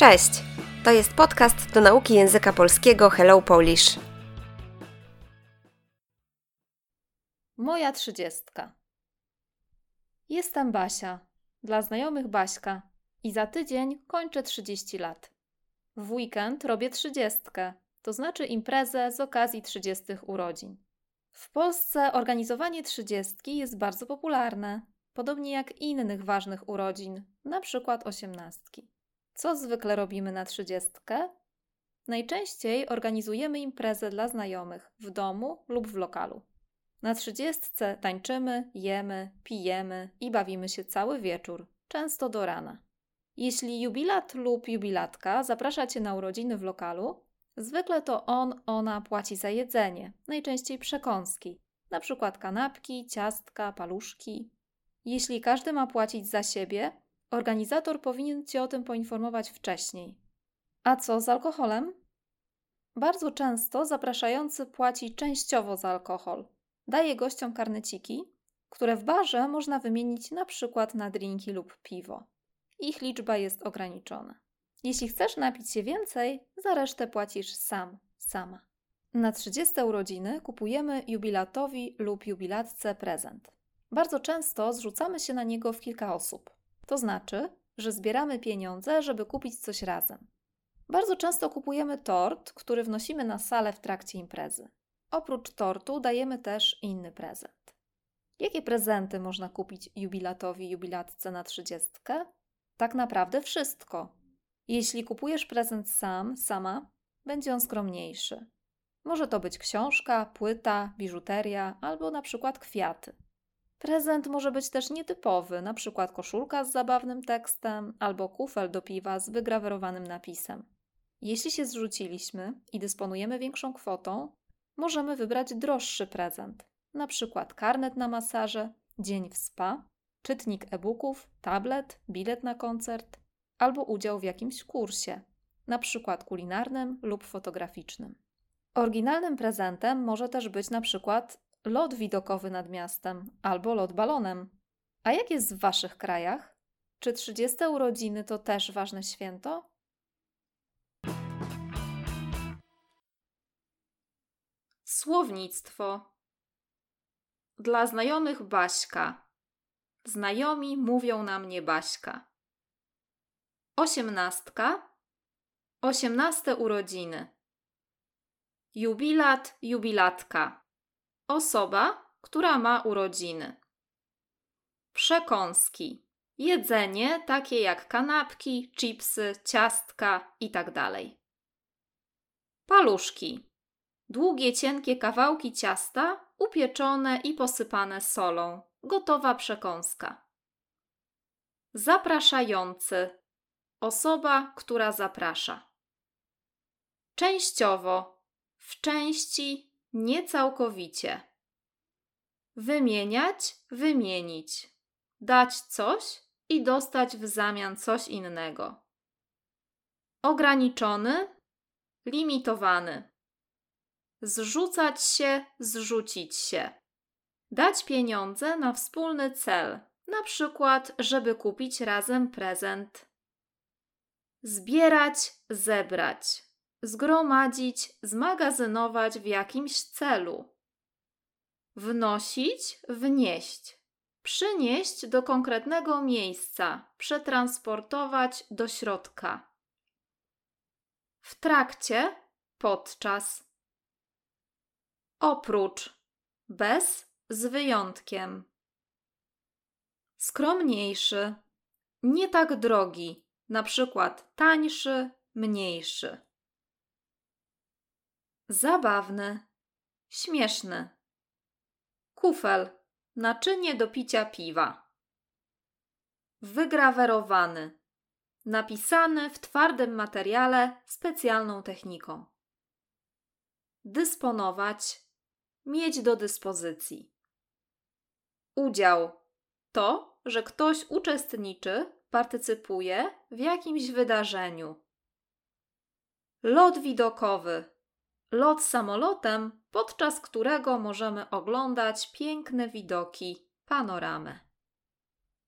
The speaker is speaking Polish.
Cześć! To jest podcast do nauki języka polskiego Hello Polish. Moja trzydziestka. Jestem Basia, dla znajomych Baśka i za tydzień kończę 30 lat. W weekend robię trzydziestkę, to znaczy imprezę z okazji 30 urodzin. W Polsce organizowanie trzydziestki jest bardzo popularne, podobnie jak innych ważnych urodzin, na przykład osiemnastki. Co zwykle robimy na trzydziestkę? Najczęściej organizujemy imprezę dla znajomych w domu lub w lokalu. Na trzydziestce tańczymy, jemy, pijemy i bawimy się cały wieczór, często do rana. Jeśli jubilat lub jubilatka zaprasza cię na urodziny w lokalu, zwykle to on, ona płaci za jedzenie, najczęściej przekąski, przykład kanapki, ciastka, paluszki. Jeśli każdy ma płacić za siebie, Organizator powinien Cię o tym poinformować wcześniej. A co z alkoholem? Bardzo często zapraszający płaci częściowo za alkohol. Daje gościom karneciki, które w barze można wymienić na przykład na drinki lub piwo. Ich liczba jest ograniczona. Jeśli chcesz napić się więcej, za resztę płacisz sam, sama. Na 30 urodziny kupujemy jubilatowi lub jubilatce prezent. Bardzo często zrzucamy się na niego w kilka osób. To znaczy, że zbieramy pieniądze, żeby kupić coś razem. Bardzo często kupujemy tort, który wnosimy na salę w trakcie imprezy. Oprócz tortu dajemy też inny prezent. Jakie prezenty można kupić jubilatowi, jubilatce na trzydziestkę? Tak naprawdę wszystko. Jeśli kupujesz prezent sam, sama, będzie on skromniejszy. Może to być książka, płyta, biżuteria albo na przykład kwiaty. Prezent może być też nietypowy, na przykład koszulka z zabawnym tekstem albo kufel do piwa z wygrawerowanym napisem. Jeśli się zrzuciliśmy i dysponujemy większą kwotą, możemy wybrać droższy prezent, na przykład karnet na masaże, dzień w spa, czytnik e-booków, tablet, bilet na koncert albo udział w jakimś kursie, na przykład kulinarnym lub fotograficznym. Oryginalnym prezentem może też być na przykład lot widokowy nad miastem albo lot balonem. A jak jest w Waszych krajach? Czy 30 urodziny to też ważne święto? Słownictwo. Dla znajomych Baśka. Znajomi mówią na mnie Baśka. Osiemnastka. Osiemnaste urodziny. Jubilat, jubilatka. Osoba, która ma urodziny. Przekąski. Jedzenie takie jak kanapki, chipsy, ciastka itd. Tak Paluszki. Długie, cienkie kawałki ciasta, upieczone i posypane solą. Gotowa przekąska. Zapraszający. Osoba, która zaprasza. Częściowo. W części nie całkowicie. Wymieniać, wymienić. Dać coś i dostać w zamian coś innego. Ograniczony, limitowany. Zrzucać się, zrzucić się. Dać pieniądze na wspólny cel, na przykład, żeby kupić razem prezent. Zbierać, zebrać zgromadzić, zmagazynować w jakimś celu. Wnosić, wnieść. Przynieść do konkretnego miejsca, przetransportować do środka. W trakcie, podczas. Oprócz, bez, z wyjątkiem. Skromniejszy, nie tak drogi, na przykład tańszy, mniejszy. Zabawny, śmieszny. Kufel, naczynie do picia piwa. Wygrawerowany, napisany w twardym materiale specjalną techniką. Dysponować, mieć do dyspozycji. Udział to, że ktoś uczestniczy, partycypuje w jakimś wydarzeniu. Lot widokowy lot samolotem, podczas którego możemy oglądać piękne widoki, panoramę.